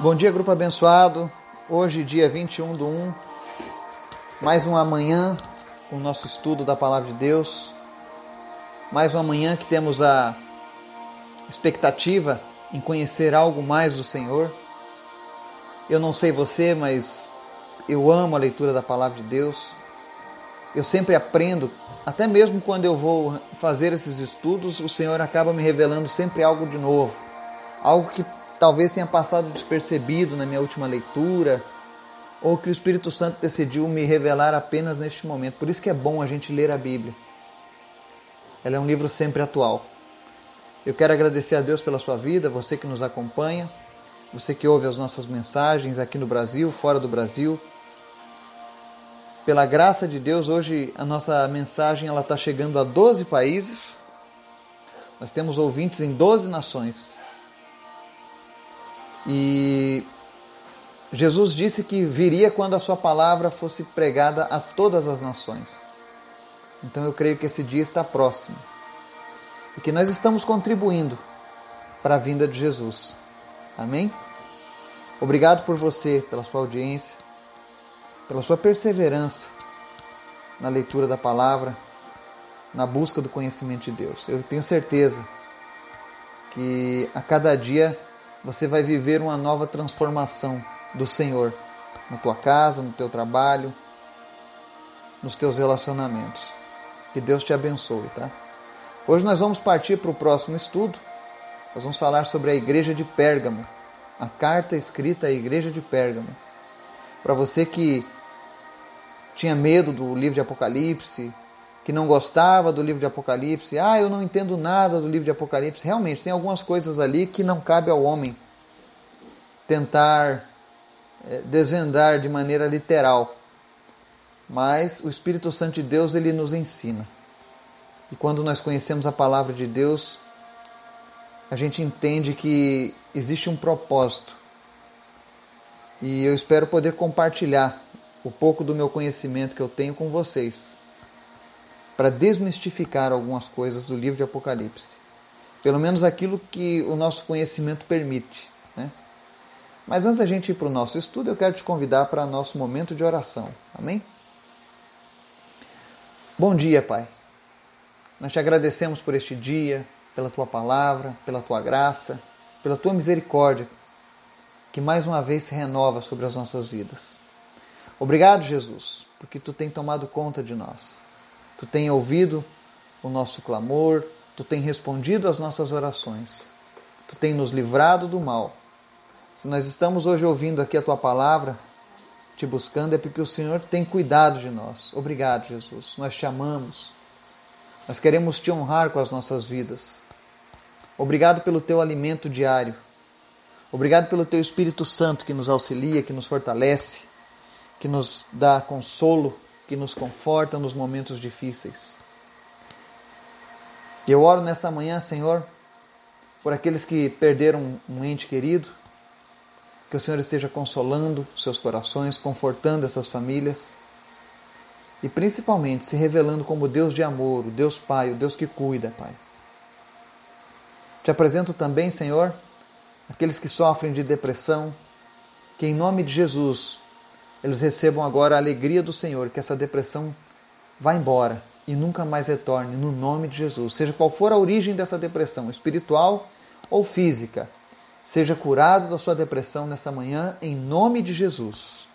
Bom dia, grupo abençoado. Hoje, dia 21 do 1, mais uma manhã com o nosso estudo da Palavra de Deus. Mais uma manhã que temos a expectativa em conhecer algo mais do Senhor. Eu não sei você, mas eu amo a leitura da Palavra de Deus. Eu sempre aprendo, até mesmo quando eu vou fazer esses estudos, o Senhor acaba me revelando sempre algo de novo, algo que talvez tenha passado despercebido na minha última leitura, ou que o Espírito Santo decidiu me revelar apenas neste momento. Por isso que é bom a gente ler a Bíblia. Ela é um livro sempre atual. Eu quero agradecer a Deus pela sua vida, você que nos acompanha, você que ouve as nossas mensagens aqui no Brasil, fora do Brasil. Pela graça de Deus, hoje a nossa mensagem ela está chegando a 12 países. Nós temos ouvintes em 12 nações. E Jesus disse que viria quando a sua palavra fosse pregada a todas as nações. Então eu creio que esse dia está próximo e que nós estamos contribuindo para a vinda de Jesus. Amém? Obrigado por você, pela sua audiência, pela sua perseverança na leitura da palavra, na busca do conhecimento de Deus. Eu tenho certeza que a cada dia você vai viver uma nova transformação do Senhor na tua casa, no teu trabalho, nos teus relacionamentos. Que Deus te abençoe, tá? Hoje nós vamos partir para o próximo estudo. Nós vamos falar sobre a igreja de Pérgamo, a carta escrita à igreja de Pérgamo. Para você que tinha medo do livro de Apocalipse, que não gostava do livro de Apocalipse, ah, eu não entendo nada do livro de Apocalipse. Realmente, tem algumas coisas ali que não cabe ao homem tentar é, desvendar de maneira literal. Mas o Espírito Santo de Deus, ele nos ensina. E quando nós conhecemos a palavra de Deus, a gente entende que existe um propósito. E eu espero poder compartilhar o pouco do meu conhecimento que eu tenho com vocês para desmistificar algumas coisas do livro de Apocalipse. Pelo menos aquilo que o nosso conhecimento permite. Né? Mas antes da gente ir para o nosso estudo, eu quero te convidar para nosso momento de oração. Amém? Bom dia, Pai. Nós te agradecemos por este dia, pela tua palavra, pela tua graça, pela tua misericórdia, que mais uma vez se renova sobre as nossas vidas. Obrigado, Jesus, porque tu tem tomado conta de nós. Tu tem ouvido o nosso clamor, tu tem respondido às nossas orações. Tu tem nos livrado do mal. Se nós estamos hoje ouvindo aqui a tua palavra, te buscando, é porque o Senhor tem cuidado de nós. Obrigado, Jesus. Nós te amamos. Nós queremos te honrar com as nossas vidas. Obrigado pelo teu alimento diário. Obrigado pelo teu Espírito Santo que nos auxilia, que nos fortalece, que nos dá consolo que nos conforta nos momentos difíceis. Eu oro nessa manhã, Senhor, por aqueles que perderam um ente querido, que o Senhor esteja consolando seus corações, confortando essas famílias e principalmente se revelando como Deus de amor, o Deus Pai, o Deus que cuida, Pai. Te apresento também, Senhor, aqueles que sofrem de depressão, que em nome de Jesus eles recebam agora a alegria do Senhor, que essa depressão vá embora e nunca mais retorne, no nome de Jesus. Seja qual for a origem dessa depressão, espiritual ou física, seja curado da sua depressão nessa manhã, em nome de Jesus.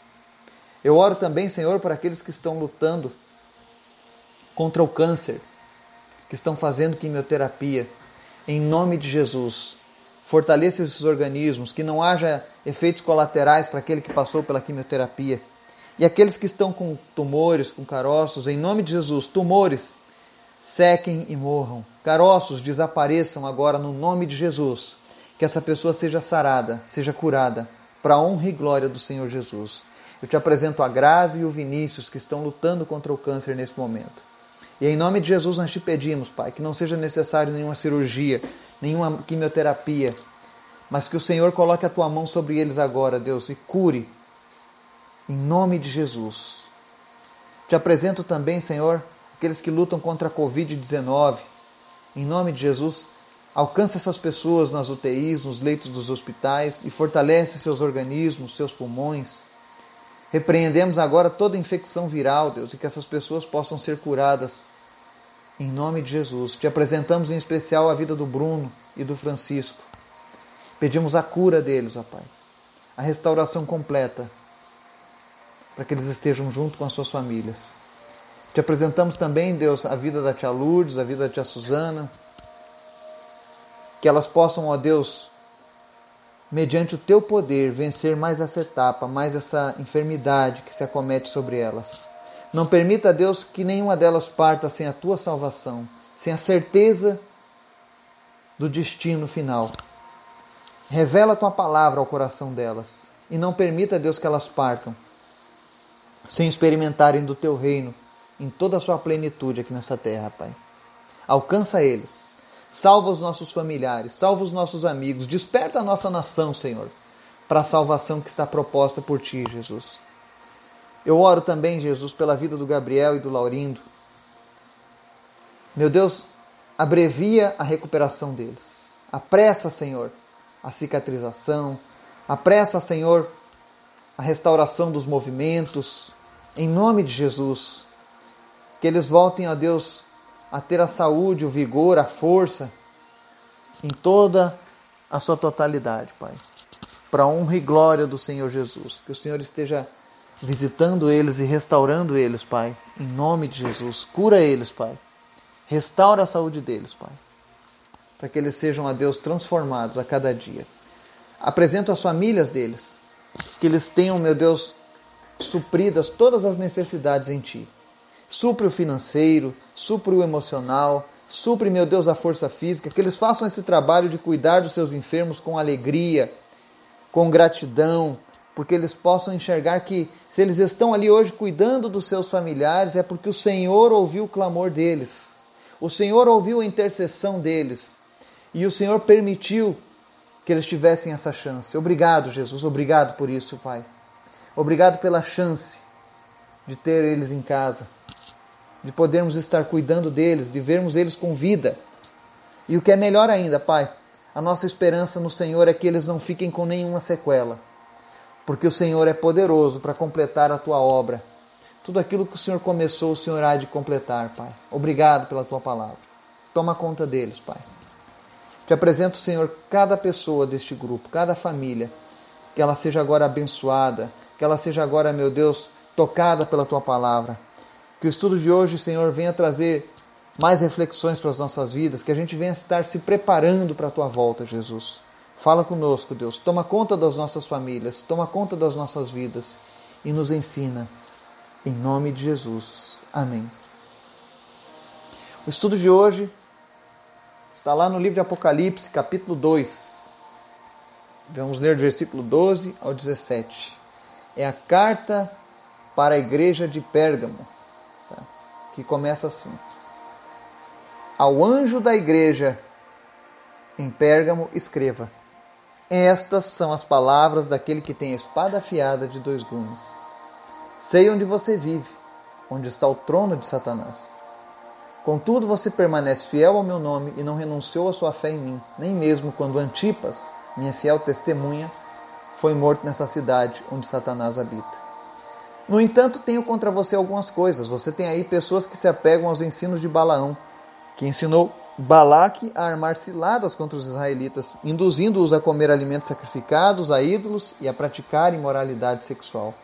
Eu oro também, Senhor, para aqueles que estão lutando contra o câncer, que estão fazendo quimioterapia, em nome de Jesus. Fortaleça esses organismos, que não haja efeitos colaterais para aquele que passou pela quimioterapia. E aqueles que estão com tumores, com caroços, em nome de Jesus, tumores, sequem e morram. Caroços desapareçam agora no nome de Jesus. Que essa pessoa seja sarada, seja curada, para a honra e glória do Senhor Jesus. Eu te apresento a Grazi e o Vinícius que estão lutando contra o câncer nesse momento. E em nome de Jesus nós te pedimos, Pai, que não seja necessário nenhuma cirurgia, nenhuma quimioterapia, mas que o Senhor coloque a tua mão sobre eles agora, Deus, e cure. Em nome de Jesus. Te apresento também, Senhor, aqueles que lutam contra a Covid-19. Em nome de Jesus, Alcança essas pessoas nas UTIs, nos leitos dos hospitais e fortalece seus organismos, seus pulmões. Repreendemos agora toda infecção viral, Deus, e que essas pessoas possam ser curadas. Em nome de Jesus. Te apresentamos em especial a vida do Bruno e do Francisco. Pedimos a cura deles, ó Pai. A restauração completa. Para que eles estejam junto com as suas famílias. Te apresentamos também, Deus, a vida da tia Lourdes, a vida da tia Suzana. Que elas possam, ó Deus, mediante o teu poder, vencer mais essa etapa, mais essa enfermidade que se acomete sobre elas. Não permita, Deus, que nenhuma delas parta sem a tua salvação, sem a certeza do destino final. Revela a tua palavra ao coração delas e não permita, Deus, que elas partam sem experimentarem do teu reino em toda a sua plenitude aqui nessa terra, Pai. Alcança eles Salva os nossos familiares, salva os nossos amigos, desperta a nossa nação, Senhor, para a salvação que está proposta por Ti, Jesus. Eu oro também, Jesus, pela vida do Gabriel e do Laurindo. Meu Deus, abrevia a recuperação deles. Apressa, Senhor, a cicatrização. Apressa, Senhor, a restauração dos movimentos. Em nome de Jesus. Que eles voltem a Deus a ter a saúde, o vigor, a força em toda a sua totalidade, Pai. Para a honra e glória do Senhor Jesus. Que o Senhor esteja visitando eles e restaurando eles, Pai. Em nome de Jesus. Cura eles, Pai. Restaura a saúde deles, Pai. Para que eles sejam, a Deus, transformados a cada dia. Apresento as famílias deles. Que eles tenham, meu Deus, supridas todas as necessidades em Ti supre o financeiro, supre o emocional, supre, meu Deus, a força física, que eles façam esse trabalho de cuidar dos seus enfermos com alegria, com gratidão, porque eles possam enxergar que se eles estão ali hoje cuidando dos seus familiares, é porque o Senhor ouviu o clamor deles, o Senhor ouviu a intercessão deles e o Senhor permitiu que eles tivessem essa chance. Obrigado, Jesus, obrigado por isso, Pai. Obrigado pela chance de ter eles em casa de podermos estar cuidando deles, de vermos eles com vida. E o que é melhor ainda, Pai, a nossa esperança no Senhor é que eles não fiquem com nenhuma sequela, porque o Senhor é poderoso para completar a tua obra. Tudo aquilo que o Senhor começou, o Senhor há de completar, Pai. Obrigado pela tua palavra. Toma conta deles, Pai. Te apresento, Senhor, cada pessoa deste grupo, cada família, que ela seja agora abençoada, que ela seja agora, meu Deus, tocada pela tua palavra que o estudo de hoje, Senhor, venha trazer mais reflexões para as nossas vidas, que a gente venha estar se preparando para a tua volta, Jesus. Fala conosco, Deus. Toma conta das nossas famílias, toma conta das nossas vidas e nos ensina. Em nome de Jesus. Amém. O estudo de hoje está lá no livro de Apocalipse, capítulo 2. Vamos ler do versículo 12 ao 17. É a carta para a igreja de Pérgamo que começa assim: Ao anjo da igreja em Pérgamo, escreva: Estas são as palavras daquele que tem a espada afiada de dois gumes. Sei onde você vive, onde está o trono de Satanás. Contudo, você permanece fiel ao meu nome e não renunciou à sua fé em mim, nem mesmo quando Antipas, minha fiel testemunha, foi morto nessa cidade onde Satanás habita. No entanto, tenho contra você algumas coisas. Você tem aí pessoas que se apegam aos ensinos de Balaão, que ensinou Balaque a armar ciladas contra os israelitas, induzindo-os a comer alimentos sacrificados a ídolos e a praticar imoralidade sexual.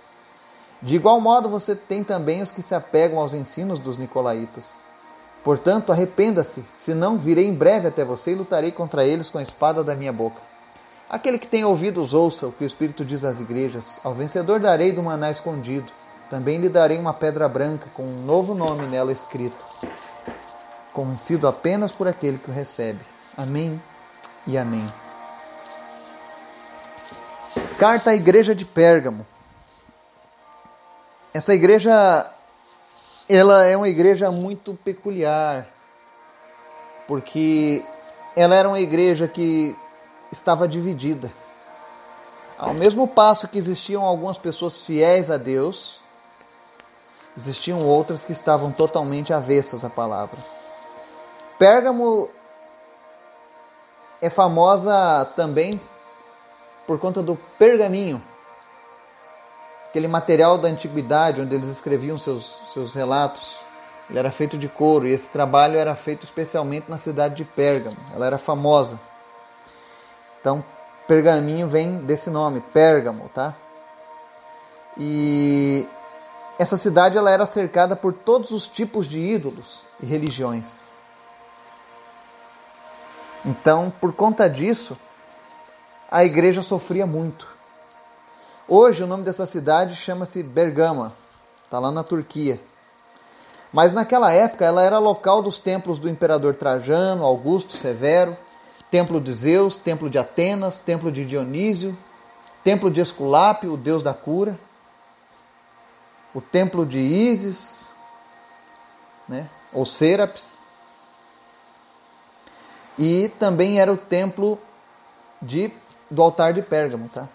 De igual modo, você tem também os que se apegam aos ensinos dos nicolaítas. Portanto, arrependa-se, senão virei em breve até você e lutarei contra eles com a espada da minha boca. Aquele que tem ouvidos, ouça o que o Espírito diz às igrejas. Ao vencedor darei do maná escondido. Também lhe darei uma pedra branca com um novo nome nela escrito, conhecido apenas por aquele que o recebe. Amém e amém. Carta à igreja de Pérgamo. Essa igreja ela é uma igreja muito peculiar, porque ela era uma igreja que estava dividida. Ao mesmo passo que existiam algumas pessoas fiéis a Deus, existiam outras que estavam totalmente avessas à palavra. Pérgamo é famosa também por conta do pergaminho, aquele material da antiguidade onde eles escreviam seus, seus relatos. Ele era feito de couro e esse trabalho era feito especialmente na cidade de Pérgamo. Ela era famosa. Então, pergaminho vem desse nome, Pérgamo, tá? E essa cidade ela era cercada por todos os tipos de ídolos e religiões. Então, por conta disso, a igreja sofria muito. Hoje o nome dessa cidade chama-se Bergama, está lá na Turquia. Mas naquela época ela era local dos templos do imperador Trajano, Augusto Severo, templo de Zeus, templo de Atenas, templo de Dionísio, templo de Esculápio, o deus da cura, o templo de Ísis, né, ou Serapis, e também era o templo de, do altar de Pérgamo. Tá?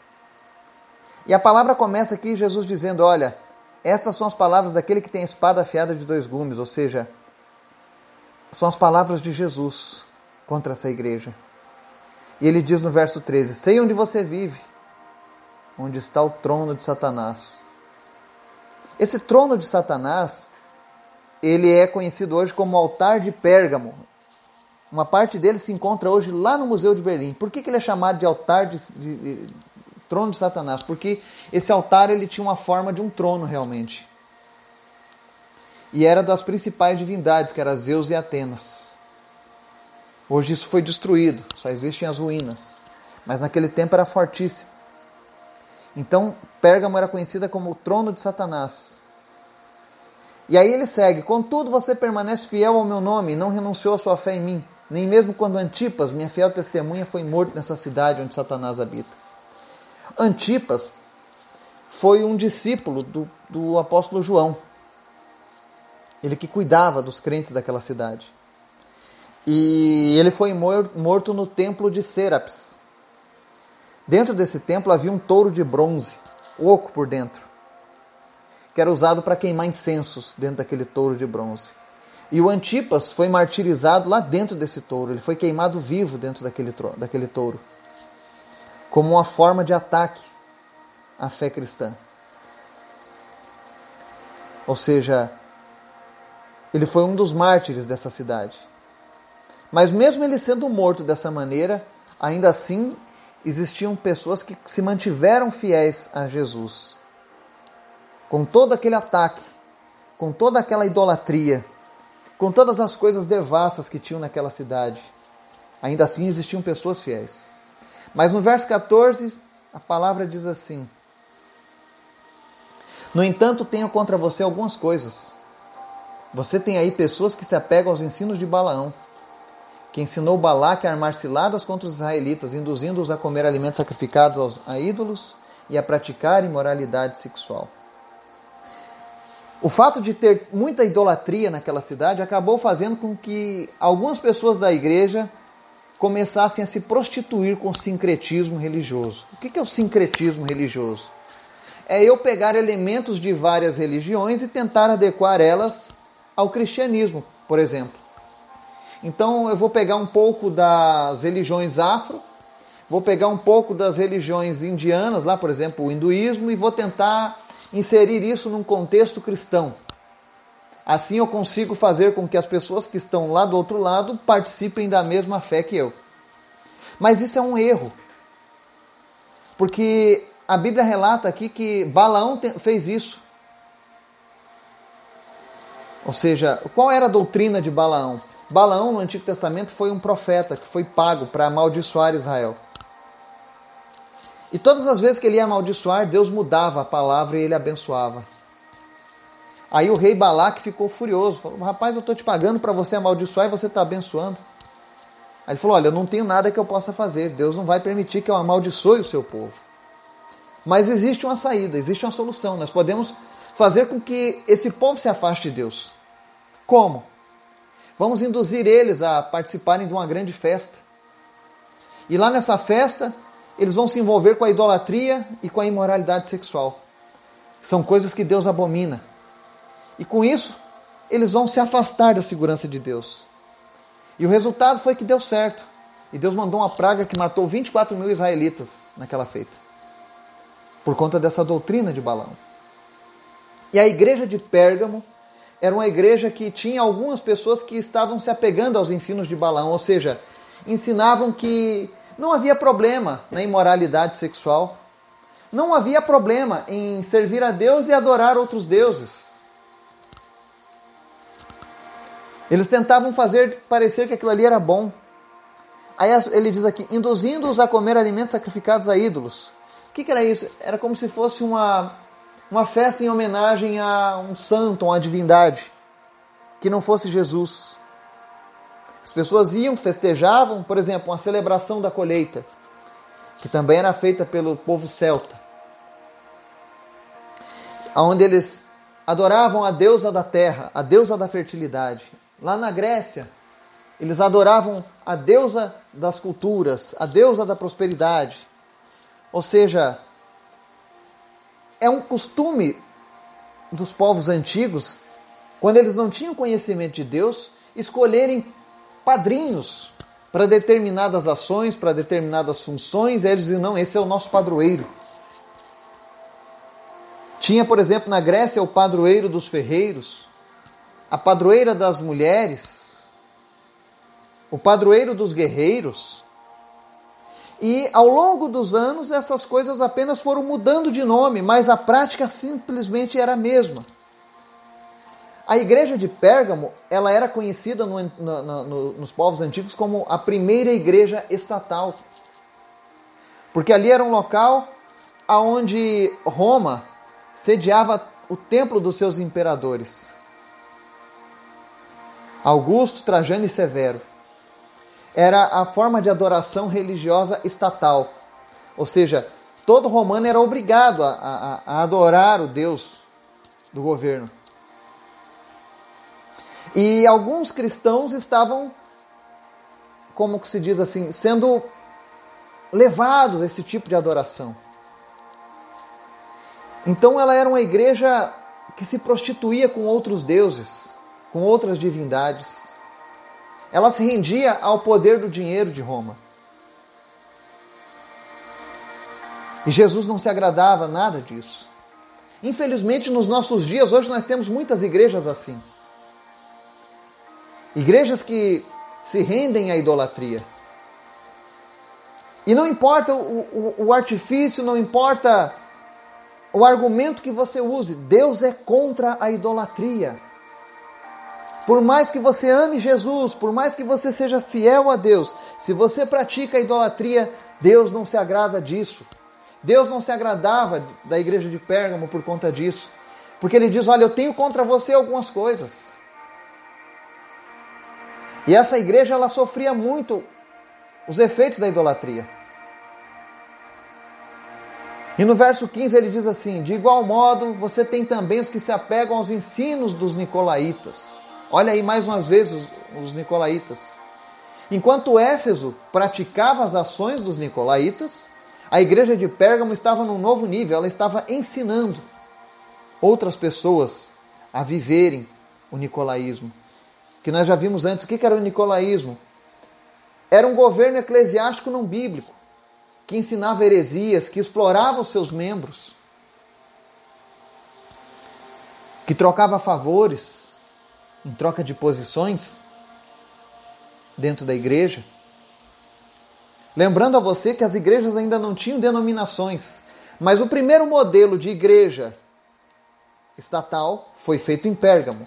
E a palavra começa aqui, Jesus dizendo: Olha, estas são as palavras daquele que tem espada afiada de dois gumes, ou seja, são as palavras de Jesus contra essa igreja. E ele diz no verso 13: Sei onde você vive, onde está o trono de Satanás. Esse trono de Satanás, ele é conhecido hoje como altar de Pérgamo. Uma parte dele se encontra hoje lá no Museu de Berlim. Por que, que ele é chamado de altar de, de, de trono de Satanás, porque esse altar ele tinha uma forma de um trono realmente. E era das principais divindades, que eram Zeus e Atenas. Hoje isso foi destruído, só existem as ruínas. Mas naquele tempo era fortíssimo. Então, Pérgamo era conhecida como o trono de Satanás. E aí ele segue: Contudo, você permanece fiel ao meu nome e não renunciou à sua fé em mim, nem mesmo quando Antipas, minha fiel testemunha, foi morto nessa cidade onde Satanás habita. Antipas foi um discípulo do, do apóstolo João. Ele que cuidava dos crentes daquela cidade. E ele foi morto no templo de Serapis. Dentro desse templo havia um touro de bronze, oco por dentro, que era usado para queimar incensos dentro daquele touro de bronze. E o Antipas foi martirizado lá dentro desse touro, ele foi queimado vivo dentro daquele, daquele touro como uma forma de ataque à fé cristã. Ou seja, ele foi um dos mártires dessa cidade. Mas mesmo ele sendo morto dessa maneira, ainda assim existiam pessoas que se mantiveram fiéis a Jesus. Com todo aquele ataque, com toda aquela idolatria, com todas as coisas devastas que tinham naquela cidade, ainda assim existiam pessoas fiéis. Mas no verso 14, a palavra diz assim: No entanto, tenho contra você algumas coisas. Você tem aí pessoas que se apegam aos ensinos de Balaão, que ensinou Balaque a armar ciladas contra os israelitas, induzindo-os a comer alimentos sacrificados a ídolos e a praticar imoralidade sexual. O fato de ter muita idolatria naquela cidade acabou fazendo com que algumas pessoas da igreja começassem a se prostituir com o sincretismo religioso. O que é o sincretismo religioso? É eu pegar elementos de várias religiões e tentar adequar elas ao cristianismo, por exemplo. Então eu vou pegar um pouco das religiões afro, vou pegar um pouco das religiões indianas, lá por exemplo o hinduísmo, e vou tentar inserir isso num contexto cristão. Assim eu consigo fazer com que as pessoas que estão lá do outro lado participem da mesma fé que eu. Mas isso é um erro. Porque a Bíblia relata aqui que Balaão fez isso. Ou seja, qual era a doutrina de Balaão? Balaão no Antigo Testamento foi um profeta que foi pago para amaldiçoar Israel. E todas as vezes que ele ia amaldiçoar, Deus mudava a palavra e ele abençoava. Aí o rei Balaque ficou furioso, falou: Rapaz, eu estou te pagando para você amaldiçoar e você está abençoando. Aí ele falou: Olha, eu não tenho nada que eu possa fazer, Deus não vai permitir que eu amaldiçoe o seu povo. Mas existe uma saída, existe uma solução. Nós podemos fazer com que esse povo se afaste de Deus. Como? Vamos induzir eles a participarem de uma grande festa. E lá nessa festa, eles vão se envolver com a idolatria e com a imoralidade sexual. São coisas que Deus abomina. E com isso, eles vão se afastar da segurança de Deus. E o resultado foi que deu certo. E Deus mandou uma praga que matou 24 mil israelitas naquela feita. Por conta dessa doutrina de Balaão. E a igreja de Pérgamo era uma igreja que tinha algumas pessoas que estavam se apegando aos ensinos de Balaão, ou seja, ensinavam que não havia problema na imoralidade sexual, não havia problema em servir a Deus e adorar outros deuses. Eles tentavam fazer parecer que aquilo ali era bom. Aí ele diz aqui, induzindo-os a comer alimentos sacrificados a ídolos. O que, que, era isso? Era como se fosse uma, uma festa em homenagem a um santo, a uma divindade, que não fosse Jesus. As pessoas iam, festejavam, por exemplo, uma celebração da colheita, que também era feita pelo povo celta, onde eles adoravam a deusa da terra, a deusa da fertilidade. Lá na Grécia, eles adoravam a deusa das culturas, a deusa da prosperidade. Ou seja, é um costume dos povos antigos, quando eles não tinham conhecimento de Deus, escolherem padrinhos para determinadas ações, para determinadas funções, eles diziam, não, esse é o nosso padroeiro. Tinha, por exemplo, na Grécia o padroeiro dos ferreiros, a padroeira das mulheres, o padroeiro dos guerreiros. E ao longo dos anos essas coisas apenas foram mudando de nome, mas a prática simplesmente era a mesma. A igreja de Pérgamo, ela era conhecida no, no, no, nos povos antigos como a primeira igreja estatal. Porque ali era um local onde Roma sediava o templo dos seus imperadores. Augusto, Trajano e Severo. Era a forma de adoração religiosa estatal. Ou seja, todo romano era obrigado a, a, a adorar o Deus do governo. E alguns cristãos estavam, como se diz assim, sendo levados a esse tipo de adoração. Então ela era uma igreja que se prostituía com outros deuses, com outras divindades. Ela se rendia ao poder do dinheiro de Roma. E Jesus não se agradava nada disso. Infelizmente, nos nossos dias, hoje nós temos muitas igrejas assim. Igrejas que se rendem à idolatria. E não importa o, o, o, artifício, não importa o argumento que você use, Deus é contra a idolatria. Por mais que você ame Jesus, por mais que você seja fiel a Deus, se você pratica a idolatria, Deus não se agrada disso. Deus não se agradava da igreja de Pérgamo por conta disso. Porque ele diz: Olha, eu tenho contra você algumas coisas. E essa igreja ela sofria muito os efeitos da idolatria. E no verso 15 ele diz assim: De igual modo, você tem também os que se apegam aos ensinos dos nicolaítas. Olha aí mais umas vezes os, os nicolaítas. Enquanto Éfeso praticava as ações dos nicolaítas, a igreja de Pérgamo estava num novo nível, ela estava ensinando outras pessoas a viverem o nicolaísmo que nós já vimos antes. O que era o nicolaísmo? Era um governo eclesiástico não bíblico, que ensinava heresias, que explorava os seus membros, que trocava favores em troca de posições dentro da igreja. Lembrando a você que as igrejas ainda não tinham denominações, mas o primeiro modelo de igreja estatal foi feito em Pérgamo.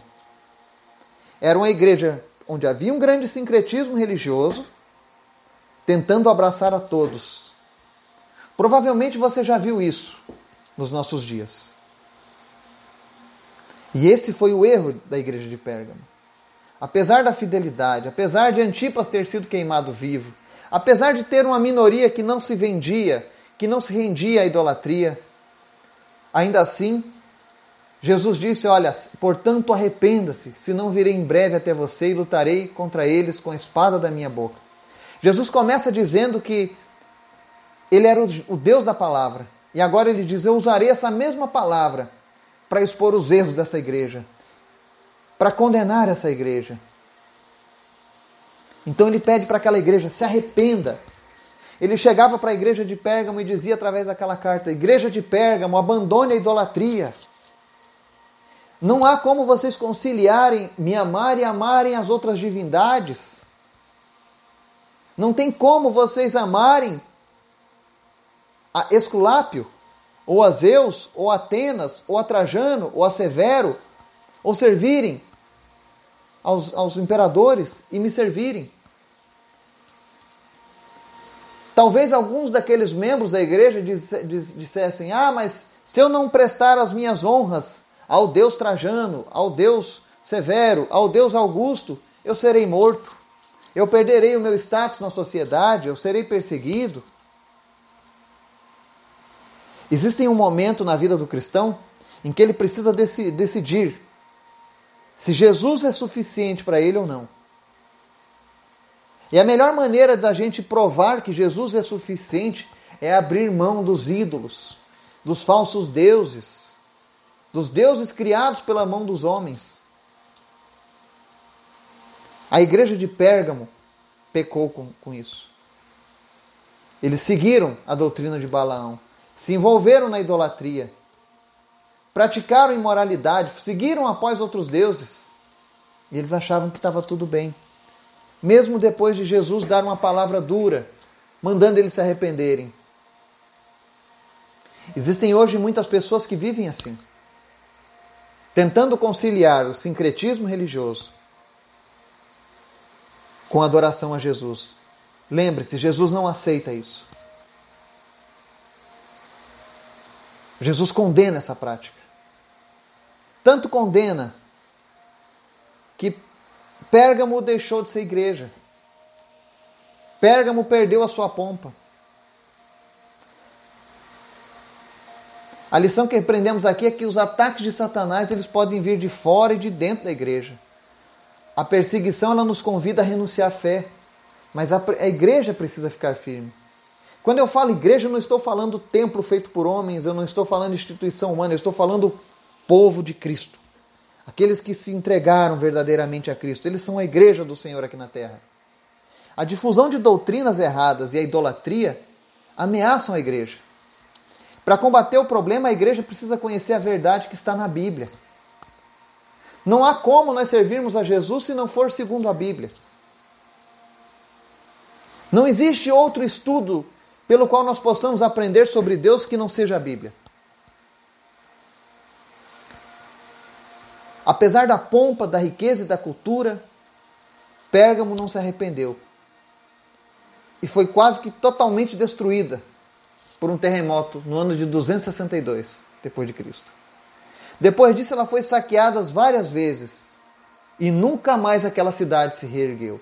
Era uma igreja onde havia um grande sincretismo religioso, tentando abraçar a todos. Provavelmente você já viu isso nos nossos dias. E esse foi o erro da igreja de Pérgamo. Apesar da fidelidade, apesar de Antipas ter sido queimado vivo, apesar de ter uma minoria que não se vendia, que não se rendia à idolatria, ainda assim Jesus disse: Olha, portanto arrependa-se, senão virei em breve até você e lutarei contra eles com a espada da minha boca. Jesus começa dizendo que ele era o Deus da palavra. E agora ele diz: Eu usarei essa mesma palavra para expor os erros dessa igreja, para condenar essa igreja. Então ele pede para aquela igreja: se arrependa. Ele chegava para a igreja de Pérgamo e dizia através daquela carta: Igreja de Pérgamo, abandone a idolatria. Não há como vocês conciliarem me amar e amarem as outras divindades. Não tem como vocês amarem a Esculápio, ou a Zeus, ou a Atenas, ou a Trajano, ou a Severo, ou servirem aos, aos imperadores e me servirem. Talvez alguns daqueles membros da igreja dissessem: Ah, mas se eu não prestar as minhas honras ao Deus Trajano, ao Deus Severo, ao Deus Augusto, eu serei morto. Eu perderei o meu status na sociedade, eu serei perseguido. Existe um momento na vida do cristão em que ele precisa decidir se Jesus é suficiente para ele ou não. E a melhor maneira da gente provar que Jesus é suficiente é abrir mão dos ídolos, dos falsos deuses, dos deuses criados pela mão dos homens. A igreja de Pérgamo pecou com, com isso. Eles seguiram a doutrina de Balaão, se envolveram na idolatria, praticaram imoralidade, seguiram após outros deuses. E eles achavam que estava tudo bem. Mesmo depois de Jesus dar uma palavra dura, mandando eles se arrependerem. Existem hoje muitas pessoas que vivem assim tentando conciliar o sincretismo religioso com a adoração a Jesus. Lembre-se, Jesus não aceita isso. Jesus condena essa prática. Tanto condena que Pérgamo deixou de ser igreja. Pérgamo perdeu a sua pompa. A lição que aprendemos aqui é que os ataques de Satanás eles podem vir de fora e de dentro da igreja. A perseguição ela nos convida a renunciar à fé, mas a, a igreja precisa ficar firme. Quando eu falo igreja, eu não estou falando templo feito por homens, eu não estou falando instituição humana, eu estou falando povo de Cristo. Aqueles que se entregaram verdadeiramente a Cristo, eles são a igreja do Senhor aqui na terra. A difusão de doutrinas erradas e a idolatria ameaçam a igreja. Para combater o problema, a igreja precisa conhecer a verdade que está na Bíblia. Não há como nós servirmos a Jesus se não for segundo a Bíblia. Não existe outro estudo pelo qual nós possamos aprender sobre Deus que não seja a Bíblia. Apesar da pompa, da riqueza e da cultura, Pérgamo não se arrependeu. E foi quase que totalmente destruída por um terremoto no ano de 262 depois de Cristo. Depois disso, ela foi saqueada várias vezes e nunca mais aquela cidade se reergueu.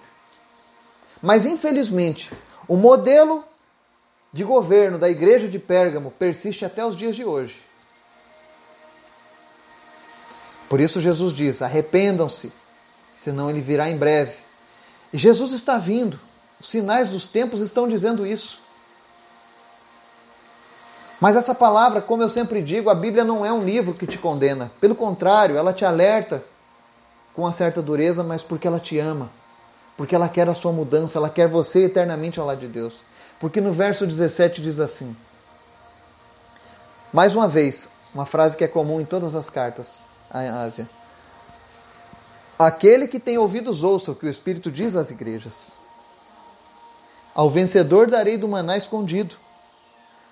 Mas infelizmente, o modelo de governo da igreja de Pérgamo persiste até os dias de hoje. Por isso Jesus diz: arrependam-se, senão ele virá em breve. E Jesus está vindo. Os sinais dos tempos estão dizendo isso. Mas essa palavra, como eu sempre digo, a Bíblia não é um livro que te condena. Pelo contrário, ela te alerta com uma certa dureza, mas porque ela te ama. Porque ela quer a sua mudança, ela quer você eternamente ao lado de Deus. Porque no verso 17 diz assim: Mais uma vez, uma frase que é comum em todas as cartas à Ásia. Aquele que tem ouvidos ouça o que o Espírito diz às igrejas. Ao vencedor darei do maná escondido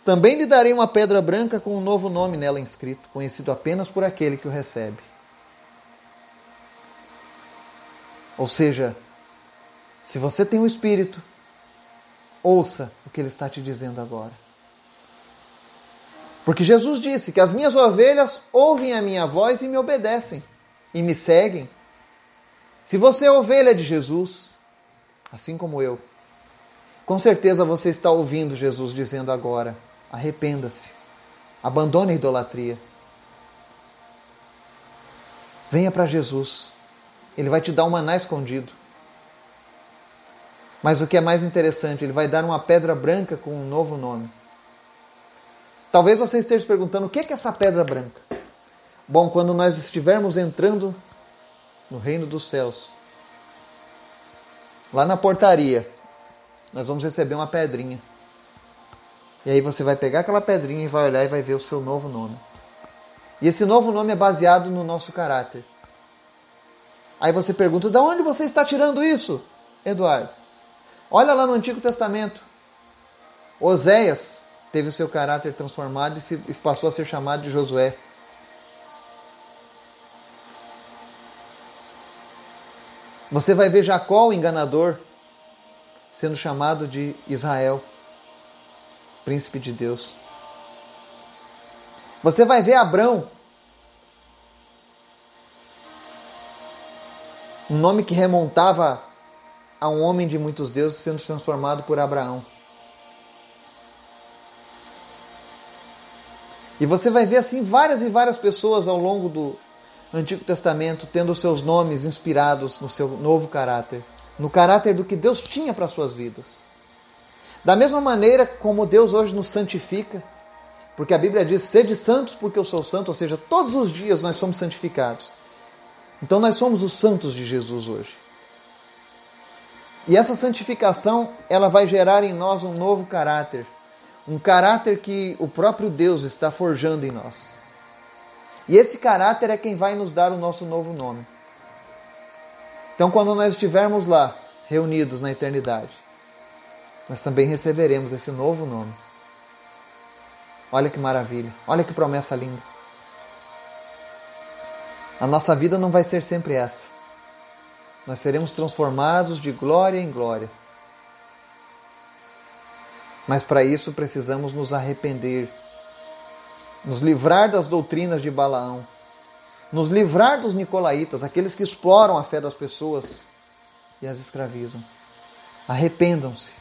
também lhe darei uma pedra branca com um novo nome nela inscrito, conhecido apenas por aquele que o recebe. Ou seja, se você tem o Espírito, ouça o que ele está te dizendo agora. Porque Jesus disse que as minhas ovelhas ouvem a minha voz e me obedecem e me seguem. Se você é ovelha de Jesus, assim como eu, com certeza você está ouvindo Jesus dizendo agora: Arrependa-se. Abandone a idolatria. Venha para Jesus. Ele vai te dar um maná escondido. Mas o que é mais interessante, ele vai dar uma pedra branca com um novo nome. Talvez você esteja perguntando o que é essa pedra branca? Bom, quando nós estivermos entrando no reino dos céus, lá na portaria, nós vamos receber uma pedrinha. E aí você vai pegar aquela pedrinha e vai olhar e vai ver o seu novo nome. E esse novo nome é baseado no nosso caráter. Aí você pergunta: de onde você está tirando isso, Eduardo? Olha lá no Antigo Testamento. Oséias teve o seu caráter transformado e passou a ser chamado de Josué. Você vai ver Jacó, o enganador, sendo chamado de Israel, príncipe de Deus. Você vai ver Abrão, um nome que remontava a um homem de muitos deuses sendo transformado por Abraão. E você vai ver assim várias e várias pessoas ao longo do Antigo Testamento tendo seus nomes inspirados no seu novo caráter, no caráter do que Deus tinha para suas vidas. Da mesma maneira como Deus hoje nos santifica, porque a Bíblia diz: "Sede santos, porque eu sou santo", ou seja, todos os dias nós somos santificados. Então nós somos os santos de Jesus hoje. E essa santificação, ela vai gerar em nós um novo caráter, um caráter que o próprio Deus está forjando em nós. E esse caráter é quem vai nos dar o nosso novo nome. Então, quando nós estivermos lá, reunidos na eternidade, nós também receberemos esse novo nome. Olha que maravilha, olha que promessa linda. A nossa vida não vai ser sempre essa. Nós seremos transformados de glória em glória. Mas para isso precisamos nos arrepender, nos livrar das doutrinas de Balaão, nos livrar dos nicolaítas, aqueles que exploram a fé das pessoas e as escravizam. Arrependam-se,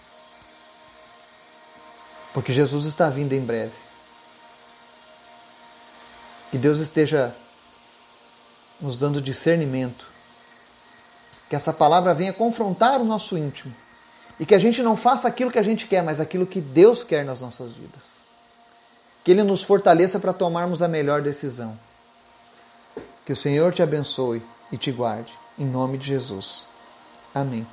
porque Jesus está vindo em breve. Que Deus esteja nos dando discernimento. Que essa palavra venha confrontar o nosso íntimo. E que a gente não faça aquilo que a gente quer, mas aquilo que Deus quer nas nossas vidas. Que Ele nos fortaleça para tomarmos a melhor decisão. Que o Senhor te abençoe e te guarde. Em nome de Jesus. Amém.